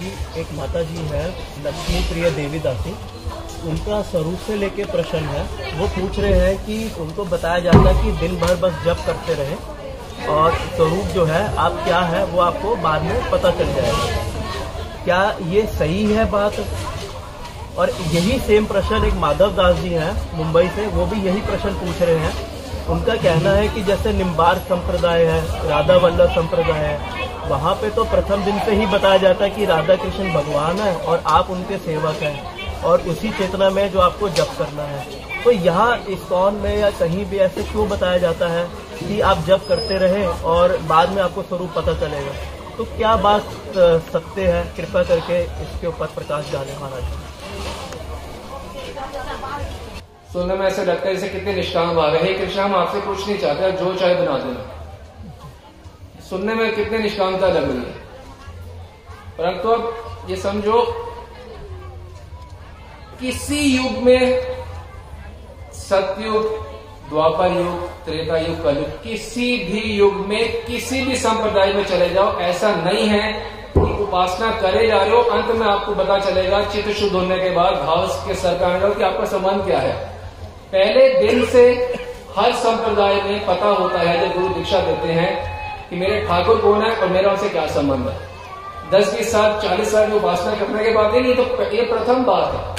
जी एक माता जी है, लक्ष्मी प्रिय देवी दासी। उनका स्वरूप से लेके प्रश्न है। वो पूछ रहे हैं कि उनको बताया जाता है कि दिन भर बस जप करते रहे और स्वरूप जो है, आप क्या है, वो आपको बाद में पता चल जाएगा। क्या ये सही है बात? और यही सेम प्रश्न एक माधव दास जी हैं, मुंबई से, वो भी यही प्रश्न पूछ रहे हैं। उनका कहना है कि जैसे निम्बार संप्रदाय है, राधा वल्लभ संप्रदाय है वहाँ पे तो प्रथम दिन से ही बताया जाता है कि राधा कृष्ण भगवान है और आप उनके सेवक हैं और उसी चेतना में जो आपको जप करना है। तो यहाँ इस्कॉन में या कहीं भी ऐसे क्यों बताया जाता है कि आप जप करते रहें और बाद में आपको स्वरूप पता चलेगा? तो क्या बात सत्य है? कृपा करके इसके ऊपर प्रकाश डालें महाराज। सुनने में ऐसे लगता है, जैसे कितने निष्काम भाव। है कृष्ण, हम आपसे कुछ नहीं चाहते जो चाहे बना देना सुनने में कितने निष्कामता लग रही है। परंतु अब ये समझो, किसी युग में सतयुग, द्वापर युग, त्रेता युग, कलयुग, किसी भी युग में किसी भी संप्रदाय में चले जाओ, ऐसा नहीं है कि उपासना करे जा रहे हो, अंत में आपको पता चलेगा, चित्त शुद्ध होने के बाद भाव के सरकार कि आपका संबंध क्या है। पहले दिन से हर संप्रदाय में पता होता है, जब गुरु दीक्षा देते हैं कि मेरे ठाकुर कौन है और मेरा उनसे क्या संबंध है? दस, बीस साल, चालीस साल की उपासना करने के बाद नहीं तो ये प्रथम बात है।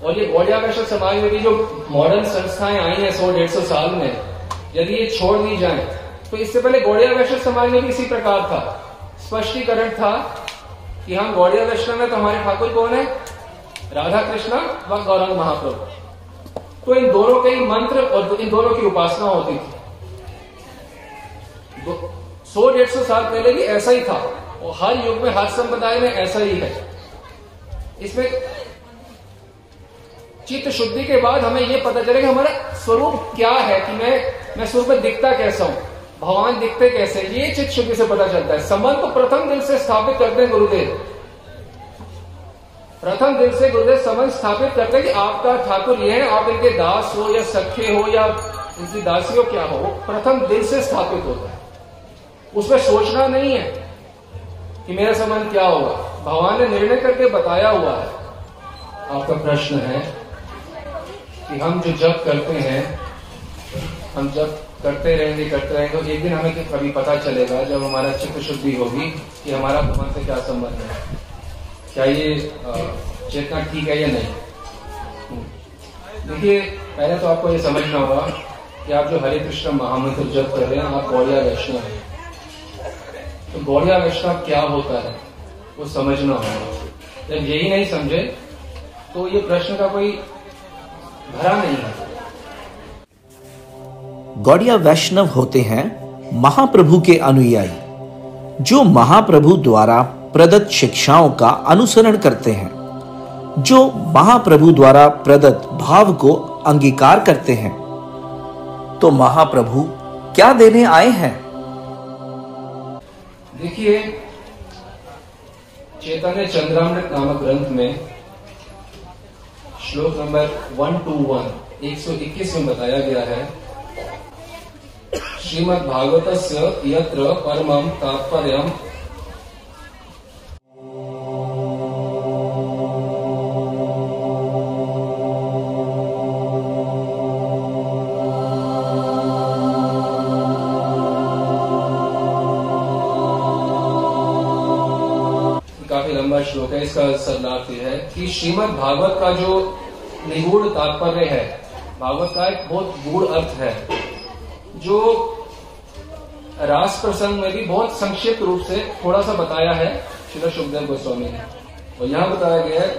और ये गौड़िया वैश्व समाज में भी जो मॉडर्न संस्थाएँ आई हैं सौ, डेढ़ सौ साल में, यदि ये छोड़ दी जाए तो इससे पहले गौड़िया वैश्व समाज में भी इसी प्रकार था। स्पष्टीकरण था कि हम गौड़िया वैष्णव में तो हमारे ठाकुर कौन है? राधा कृष्ण व गौरंग महाप्रभु। तो इन दोनों के ही मंत्र और इन दोनों की उपासना होती थी। सौ डेढ़ सौ साल पहले भी ऐसा ही था। और हर युग में, हर संप्रदाय में ऐसा ही है। इसमें चित्त शुद्धि के बाद हमें यह पता चलेगा हमारा स्वरूप क्या है, कि मैं मैं स्वरूप दिखता कैसा हूँ, भगवान दिखते कैसे ये चित्त शुद्धि से पता चलता है। संबंध तो प्रथम दिन से स्थापित करते हैं गुरुदेव। प्रथम दिन से गुरुदेव संबंध स्थापित करते हैं कि आपका ठाकुर ये है, आप इनके दास हो या सख्य हो या इनकी दासी हो, क्या हो प्रथम दिन से स्थापित होता है। उसमें सोचना नहीं है कि मेरा संबंध क्या होगा। भगवान ने निर्णय करके बताया हुआ है। आपका प्रश्न है कि हम जो जब करते हैं, हम जब करते रहेंगे करते रहेंगे तो एक दिन हमें कभी पता चलेगा जब हमारा चित्त शुद्धि होगी कि हमारा भगवान से क्या संबंध है। क्या ये चेतना ठीक है या नहीं? देखिए, पहले तो आपको ये समझना होगा कि आप जो हरे कृष्ण महामंत्र जब कर रहे हैं, आप गौड़िया वैष्णव हैं। तो गौड़िया वैष्णव क्या होता है, वो समझना होगा। जब यही नहीं समझे तो ये प्रश्न का कोई भरा नहीं है। गौड़िया वैष्णव होते हैं महाप्रभु के अनुयायी, जो महाप्रभु द्वारा प्रदत्त शिक्षाओं का अनुसरण करते हैं, जो महाप्रभु द्वारा प्रदत्त भाव को अंगीकार करते हैं। तो महाप्रभु क्या देने आए हैं? देखिए, चैतन्य चंद्रामृत नामक ग्रंथ में श्लोक नंबर वन टू वन, एक सौ इक्कीस में बताया गया है श्रीमद भागवत यत्र परम तात्पर्य है इसका सरलार्थ यह है कि श्रीमद भागवत का जो निगूढ़ तात्पर्य है, भागवत का एक बहुत गूढ़ अर्थ है, जो रास प्रसंग में भी बहुत संक्षिप्त रूप से थोड़ा सा बताया है श्री सुखदेव गोस्वामी ने। और यहाँ बताया गया है,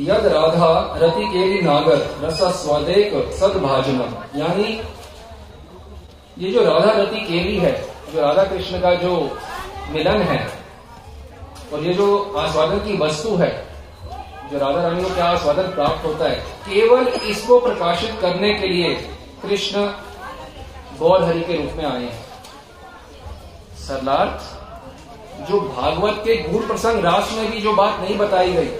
यद राधा रति केली नागर रसा स्वदेक सदभाजनम यानी ये जो राधा रति केली है, जो राधा कृष्ण का जो मिलन है और ये जो आस्वादन की वस्तु है, जो राधा रानी को क्या आस्वादन प्राप्त होता है, केवल इसको प्रकाशित करने के लिए कृष्ण गौर हरि के रूप में आए हैं। सरलार्थ, जो भागवत के गुण प्रसंग रास में भी जो बात नहीं बताई गई,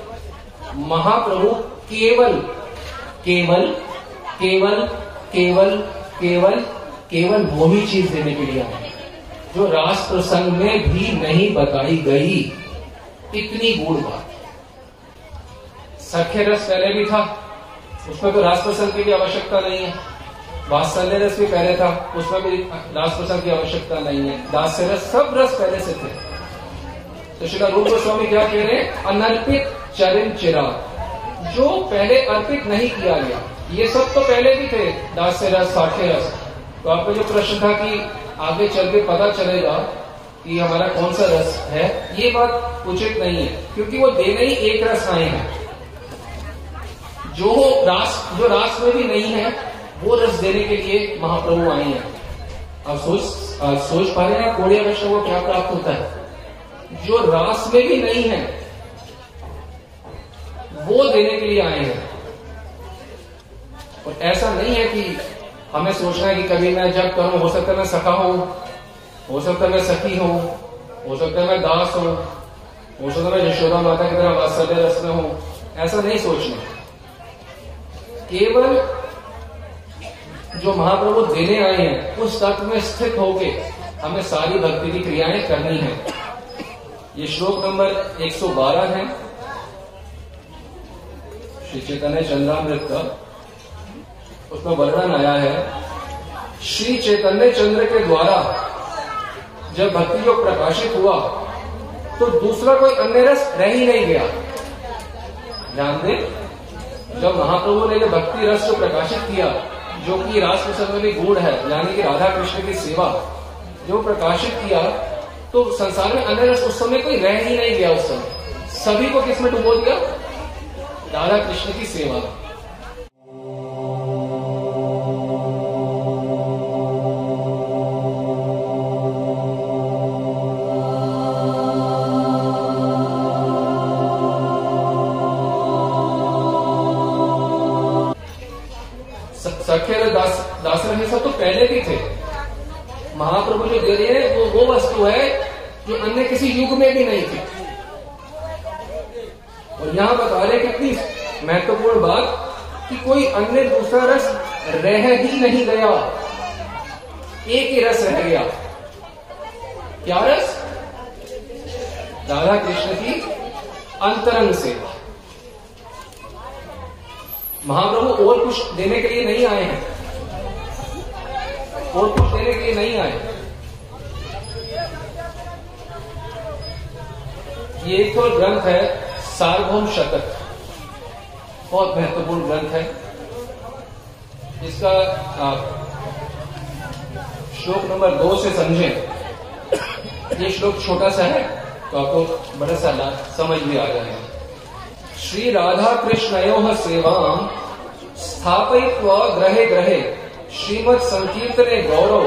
महाप्रभु केवल केवल केवल केवल केवल केवल वो ही चीज़ देने के लिए आए जो रास प्रसंग में भी नहीं बताई गई इतनी गूढ़ बात। सख्य रस पहले भी था, उसमें तो रास प्रसंग की आवश्यकता नहीं है। वात्सल्य रस भी पहले था, उसमें भी रास प्रसंग की आवश्यकता नहीं है। दास्य रस, सब रस पहले से थे। तो श्री रूप गोस्वामी क्या कह रहे हैं? अनर्पित चरण चिरा जो पहले अर्पित नहीं किया गया, ये सब तो पहले भी थे दास्य रस साठे रस। तो आपका जो प्रश्न था कि आगे चल के पता चलेगा कि हमारा कौन सा रस है, ये बात उचित नहीं है, क्योंकि वो देने ही एक रस आए हैं। जो रास जो रास में भी नहीं है, वो रस देने के लिए महाप्रभु आए हैं। आप सोच आप सोच पा रहे हैं कोड़िया वैष्णव को क्या प्राप्त होता है? जो रास में भी नहीं है, वो देने के लिए आए हैं। और ऐसा नहीं है कि हमें सोचना है कि कभी मैं जब करूँ, हो सकता है मैं सखा हूँ हो सकता है मैं सखी हूँ, हो सकता है मैं दास हूँ, हो सकता है मैं यशोदा माता की तरह वात्सल्य रस में हूँ, ऐसा नहीं सोचना। केवल जो महाप्रभु देने आए हैं, उस तत्व में स्थित होके हमें सारी भक्ति की क्रियाएँ करनी है। ये श्लोक नंबर 112 है। श्री चैतन्य चंद्रामृत का उसमें वर्णन आया है, श्री चैतन्य चंद्र के द्वारा जब भक्ति योग प्रकाशित हुआ तो दूसरा कोई अन्य रस रह ही नहीं गया। ध्यान दें जब महाप्रभु ने भक्ति रस को प्रकाशित किया, जो कि भी गुण है, यानी कि राधा कृष्ण की सेवा, जो प्रकाशित किया तो संसार में अन्य रस उस समय कोई रह ही नहीं गया उस समय। सभी को किसमें डुबो दिया? राधा कृष्ण की सेवा। वस्तु है जो अन्य किसी युग में भी नहीं थी। और यहाँ बता रहे कितनी महत्वपूर्ण बात कि कोई अन्य दूसरा रस रह ही नहीं गया। एक ही रस रह गया। क्या रस? राधा कृष्ण की अंतरंग सेवा। महाप्रभु और कुछ देने के लिए नहीं आए हैं। और कुछ देने के लिए नहीं आए ये तो ग्रंथ है, सार्वभौम शतक। बहुत महत्वपूर्ण ग्रंथ है। इसका आप श्लोक नंबर दो से समझें। ये श्लोक छोटा सा है तो आपको बड़ा सा समझ भी आ जाएगा। श्री राधा कृष्ण सेवा स्थापित ग्रहे ग्रहे श्रीमद संकीर्तने गौरव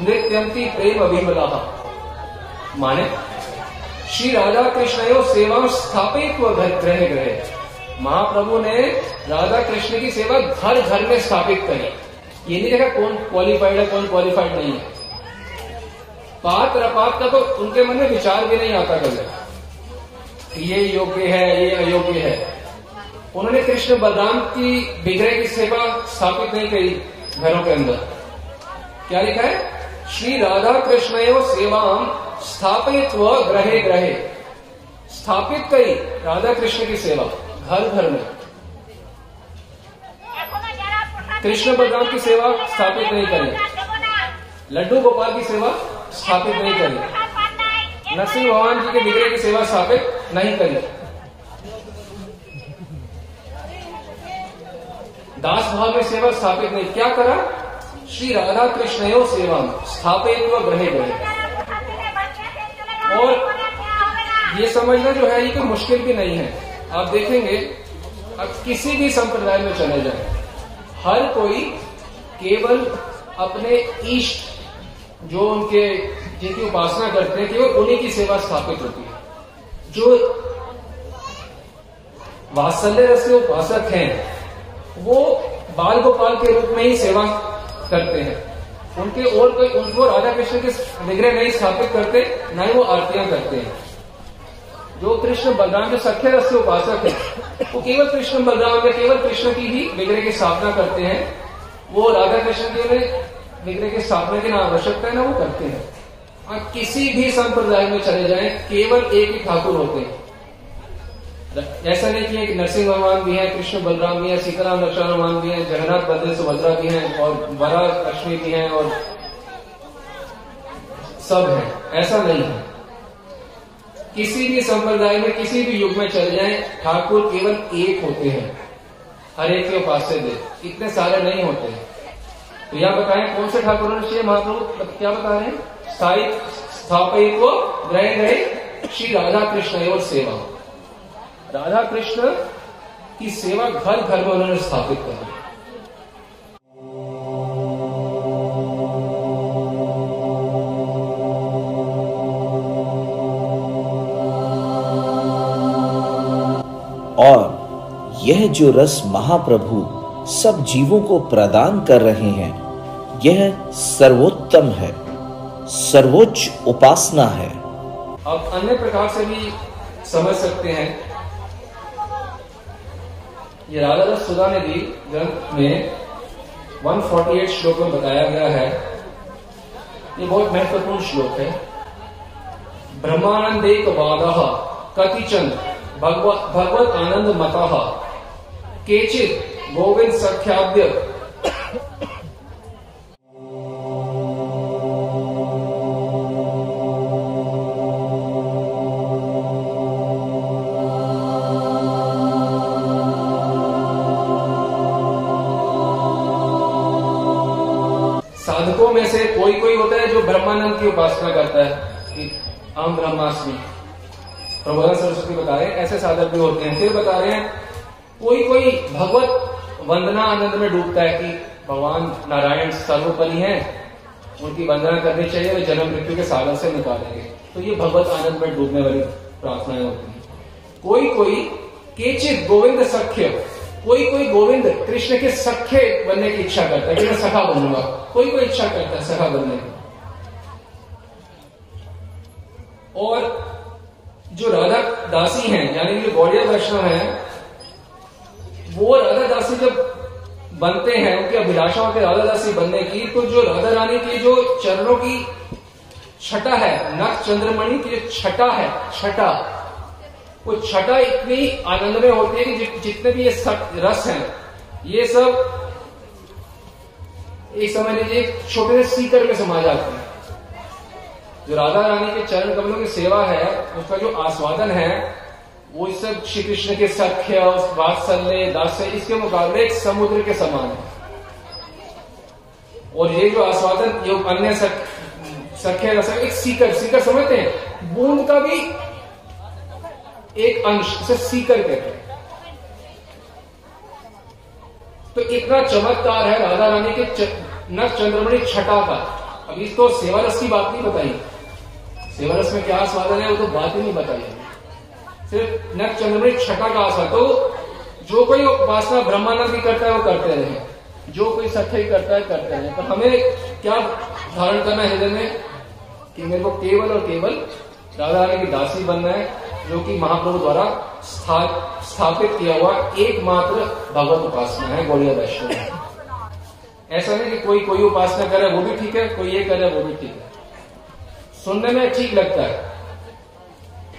नृत्यंती प्रेम अभिमला माने श्री राधा कृष्ण सेवा स्थापित व ग्रह गए महाप्रभु ने राधा कृष्ण की सेवा घर घर में स्थापित करी। ये नहीं देखा कौन क्वालिफाइड है, कौन क्वालिफाइड नहीं है। पात्र अपात का तो उनके मन में विचार भी नहीं आता कभी। ये योग्य है, ये अयोग्य है। उन्होंने कृष्ण बलराम की बिगड़े की सेवा स्थापित नहीं करी घरों के अंदर। क्या लिखा है? श्री राधा कृष्ण सेवा स्थापित व ग्रहे ग्रहे। स्थापित कई राधा कृष्ण की सेवा, घर घर में। कृष्ण बलराम की सेवा स्थापित नहीं करें। लड्डू गोपाल की सेवा स्थापित नहीं करें। नरसिंह भगवान जी के बिगड़े की सेवा स्थापित नहीं करी। दास भाव में सेवा स्थापित नहीं। क्या करा? श्री राधा कृष्ण सेवा स्थापित व ग्रहे गए और ये समझना जो है, ये कोई मुश्किल भी नहीं है। आप देखेंगे अब किसी भी संप्रदाय में चले जाए, हर कोई केवल अपने इष्ट जो उनके, जिनकी उपासना करते हैं, केवल उन्हीं की सेवा स्थापित होती है। जो वात्सल्य रस के उपासक हैं, वो बाल गोपाल के रूप में ही सेवा करते हैं। उनके और कोई, उनको राधा कृष्ण के निग्रह नहीं स्थापित करते, ना ही वो आरतियाँ करते हैं। जो कृष्ण बलराम जो सख्य रस के उपासक है, वो केवल कृष्ण बलराम या केवल कृष्ण की ही विग्रह की स्थापना करते हैं। वो राधा कृष्ण के विग्रह की स्थापना की ना आवश्यकता है ना, वो करते हैं। आप किसी भी संप्रदाय में चले जाए, केवल एक ही ठाकुर होते हैं। ऐसा नहीं कि नरसिंह भगवान भी है, कृष्ण बलराम भी है, सीताराम रक्षाराम भी है, जगन्नाथ बद्र सुभद्रा भी है, और वरा लक्ष्मी भी है, और सब है। ऐसा नहीं है। किसी भी संप्रदाय में, किसी भी युग में चले जाए, ठाकुर केवल एक होते हैं। हर एक के उपास्य दे। इतने सारे नहीं होते हैं। तो यह बताएँ, कौन से ठाकुर महाप्रभु? क्या बता रहे हैं? स्थायी स्थापित को ग्रह गए श्री राधा कृष्ण और सेवा। राधा कृष्ण की सेवा घर घर में उन्होंने स्थापित कर दी। यह जो रस महाप्रभु सब जीवों को प्रदान कर रहे हैं। यह सर्वोत्तम है, सर्वोच्च उपासना है। अब अन्य प्रकार से भी समझ सकते हैं। ये राधा रस सुधा निधि ग्रंथ में 148 श्लोक में बताया गया है। ये बहुत महत्वपूर्ण श्लोक है। ब्रह्मानंदेक वाद कतिचंद भगवत आनंद मत। केचित गोविंद सख्याद्य। साधकों में से कोई कोई होता है जो ब्रह्मानंद की उपासना करता है। आम ब्रह्माष्टमी प्रबोधन सरस्वती बता रहे हैं ऐसे साधक भी होते हैं। फिर बता रहे हैं कोई कोई भगवत वंदना आनंद में डूबता है कि भगवान नारायण सर्वोपरि हैं, उनकी वंदना करनी चाहिए वे जन्म मृत्यु के सागर से निकालेंगे। तो ये भगवत आनंद में डूबने वाली प्रार्थनाएँ होती हैं। कोई कोई केचित गोविंद सख्य, कोई कोई गोविंद कृष्ण के सख्य बनने की इच्छा करता है कि मैं सखा बनूँगा। कोई कोई इच्छा करता है सखा बनने की। और जो राधा दासी हैं, यानी कि गौड़िया वैष्णव हैं वो राधा दासी जब बनते हैं, उनकी अभिलाषा होती है राधा दासी बनने की तो जो राधा रानी की जो चरणों की छटा है नख चंद्रमणि की जो छटा है, छटा, वो छटा इतनी आनंद में होती है कि जितने भी ये रस हैं, ये सब एक समझ लीजिए छोटे से सीकर में समा जाते हैं। जो राधा रानी के चरण कमलों की सेवा है, उसका जो आस्वादन है वो सब श्री कृष्ण के सख्य वात्सल्य दास्य इसके मुकाबले एक समुद्र के समान है। और ये जो आस्वादन जो अन्य सख्य रस एक सीकर सीकर समझते हैं? बूंद का भी एक अंश उसे सीकर कहते हैं। तो इतना चमत्कार है राधा रानी के न चंद्रमणि छटा का। अभी तो सेवा रस की बात नहीं बताई। सेवरस में क्या आस्वादन है, वो तो बात ही नहीं बताई। नक चंद्रमणि छठा का आस्वाद तो जो कोई उपासना ब्रह्मानंद की करता है वो करते रहे। जो कोई सत्य ही करता है करते रहे। पर हमें क्या धारण करना है हृदय में? कि मेरे को केवल और केवल राधा रानी की दासी बनना है जो कि महाप्रभु द्वारा स्था, स्थापित किया हुआ एकमात्र भगवत उपासना है गौड़िया वैष्णव। ऐसा नहीं कि कोई कोई उपासना करे वो भी ठीक है कोई ये करे वो भी ठीक है। सुनने में ठीक लगता है।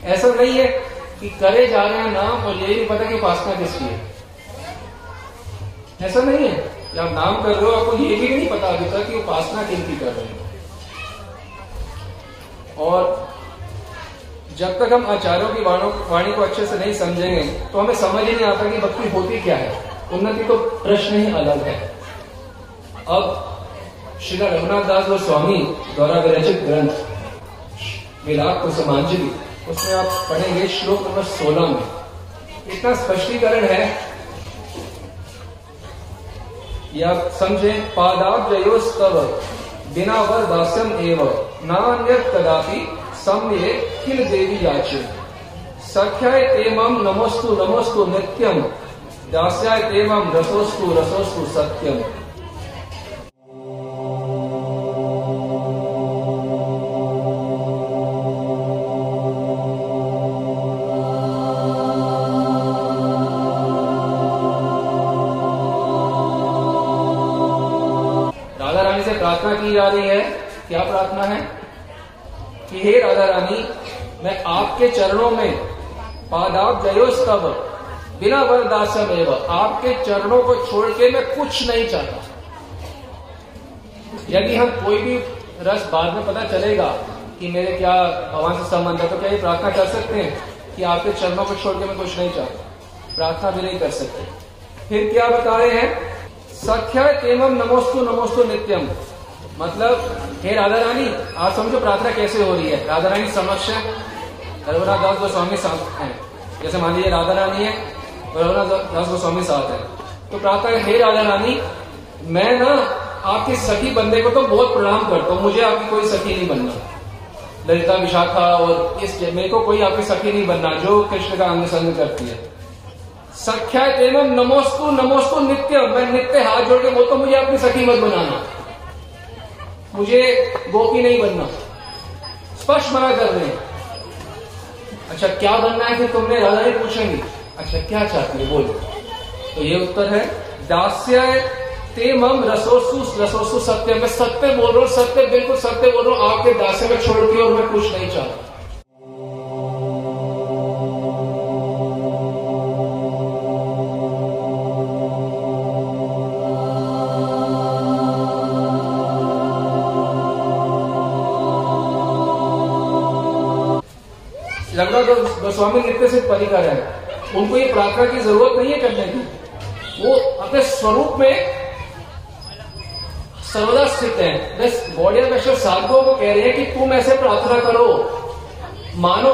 ऐसा नहीं है कि करे जा रहे हैं नाम और ये नहीं पता कि उपासना किसकी है। ऐसा नहीं है। कि आप नाम कर रहे हो, आपको ये भी नहीं पता अभी तक कि उपासना किन की कर रहे हो। और जब तक हम आचार्यों की वाणी को अच्छे से नहीं समझेंगे तो हमें समझ ही नहीं आता कि भक्ति होती क्या है। उन्नति तो प्रश्न ही अलग है। अब श्री रघुनाथ दास गोस्वामी द्वारा विरचित ग्रंथ विराग को कुसुमांजलि उसमें आप पढ़ेंगे श्लोक नंबर सोलह में। इतना स्पष्टीकरण है या समझे पादाब्जयोस्तव बिना वर दास्यम एव नान्य कदापि सम्ये किल देवी याचे। सख्याय एवं नमोस्तु नमोस्तु नित्यम, दास्याय एवं रसोस्तु रसोस्तु सत्यम प्रार्थना है? कि हे राधा रानी, मैं आपके चरणों में पादाब जयोस्तव बिना वरदासम आपके चरणों को छोड़ के मैं कुछ नहीं चाहता। यदि हम कोई भी रस बाद में पता चलेगा कि मेरे क्या भगवान से संबंध है तो क्या ये प्रार्थना कर सकते हैं कि आपके चरणों को छोड़ के मैं कुछ नहीं चाहता? प्रार्थना भी नहीं कर सकते। फिर क्या बता रहे हैं? सख्या एवं नमोस्तु नमोस्तु नित्यम। मतलब हे राधा रानी आप समझो प्रार्थना कैसे हो रही है? राधा रानी समक्ष रघुनाथ दास गोस्वामी साथ हैं। जैसे मान लीजिए राधा रानी है रघुनाथ दास गोस्वामी साथ है। तो प्रार्थना हे राधा रानी मैं ना आपके सखी बंदे को तो बहुत प्रणाम करता हूँ, मुझे आपकी कोई सखी नहीं बनना। ललिता विशाखा और इस, मेरे को कोई आपकी सखी नहीं बनना, जो कृष्ण का अंग संग करती है। सख्या नमोस्तु नमोस्तु नित्य, मैं नित्य हाथ जोड़ के बोलता मुझे अपनी सखी मत बनाना। मुझे गोपी नहीं बनना। स्पष्ट मना कर रहे हैं। अच्छा क्या बनना है फिर तुमने राधा ही पूछेंगे। अच्छा क्या चाहती है? बोलो। तो ये उत्तर है, दास्य ते मम रसोसु रसोसु सत्य। मैं सत्य बोल रहा हूँ, सत्य, बिल्कुल सत्य बोल रहा हूँ। आपके दास्य में छोड़ती के और मैं कुछ नहीं चाहता। रघुनाथ गोस्वामी नित्य से परिकर है। उनको ये प्रार्थना की ज़रूरत नहीं है करने की। वो अपने स्वरूप में सर्वदा स्थित है। गौड़िया वैश्व साधुओं को कह रहे हैं कि तुम ऐसे प्रार्थना करो। मानो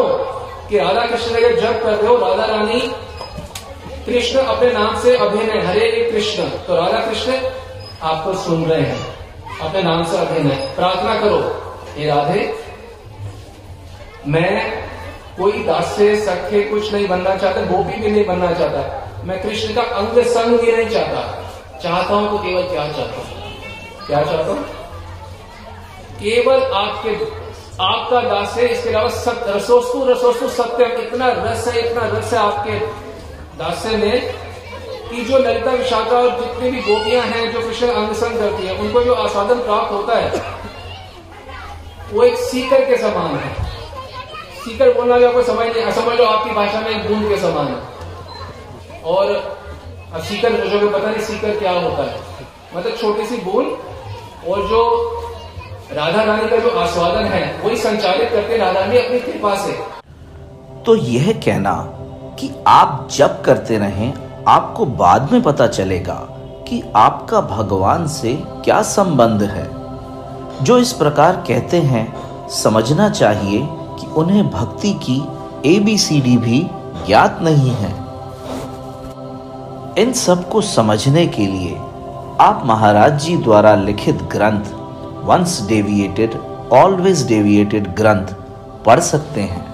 कि राधा कृष्ण का जब कर रहे हो, राधा रानी, कृष्ण अपने नाम से अभिनय हरे कृष्ण। तो राधा कृष्ण आपको सुन रहे हैं। अपने नाम से अभिनय। प्रार्थना करो, हे राधे, मैं कोई दास से, सखे, कुछ नहीं बनना चाहता, गोपी भी नहीं बनना चाहता। मैं कृष्ण का अंग संग भी नहीं चाहता। चाहता हूँ तो केवल क्या चाहता हूँ? क्या चाहता हूँ? केवल आपके, आपका दास है, इसके अलावा सत्य रसोस्तु रसोस्तु सत्य, इतना रस है, इतना रस है आपके दास्य में कि जो ललिता विशाखा और जितनी भी गोपियाँ हैं, जो कृष्ण अंग संग करती है, उनको जो आस्वादन प्राप्त होता है, वो एक सीकर के समान है। सीकर बोलना भी आपको समझ नहीं, समझ लो आपकी भाषा में बूंद के समान है। और अब सीकर मुझे पता नहीं सीकर क्या होता है। मतलब छोटी सी बूंद और जो राधा रानी का जो आस्वादन है, वही संचालित करते राधा रानी अपनी कृपा से। तो यह कहना कि आप जब करते रहें, आपको बाद में पता चलेगा कि आपका भगवान से क्या संबंध है। जो इस प्रकार कहते हैं, समझना चाहिए कि उन्हें भक्ति की एबीसीडी भी ज्ञात नहीं है। इन सबको समझने के लिए आप महाराज जी द्वारा लिखित ग्रंथ वंस डेविएटेड ऑलवेज डेविएटेड ग्रंथ पढ़ सकते हैं।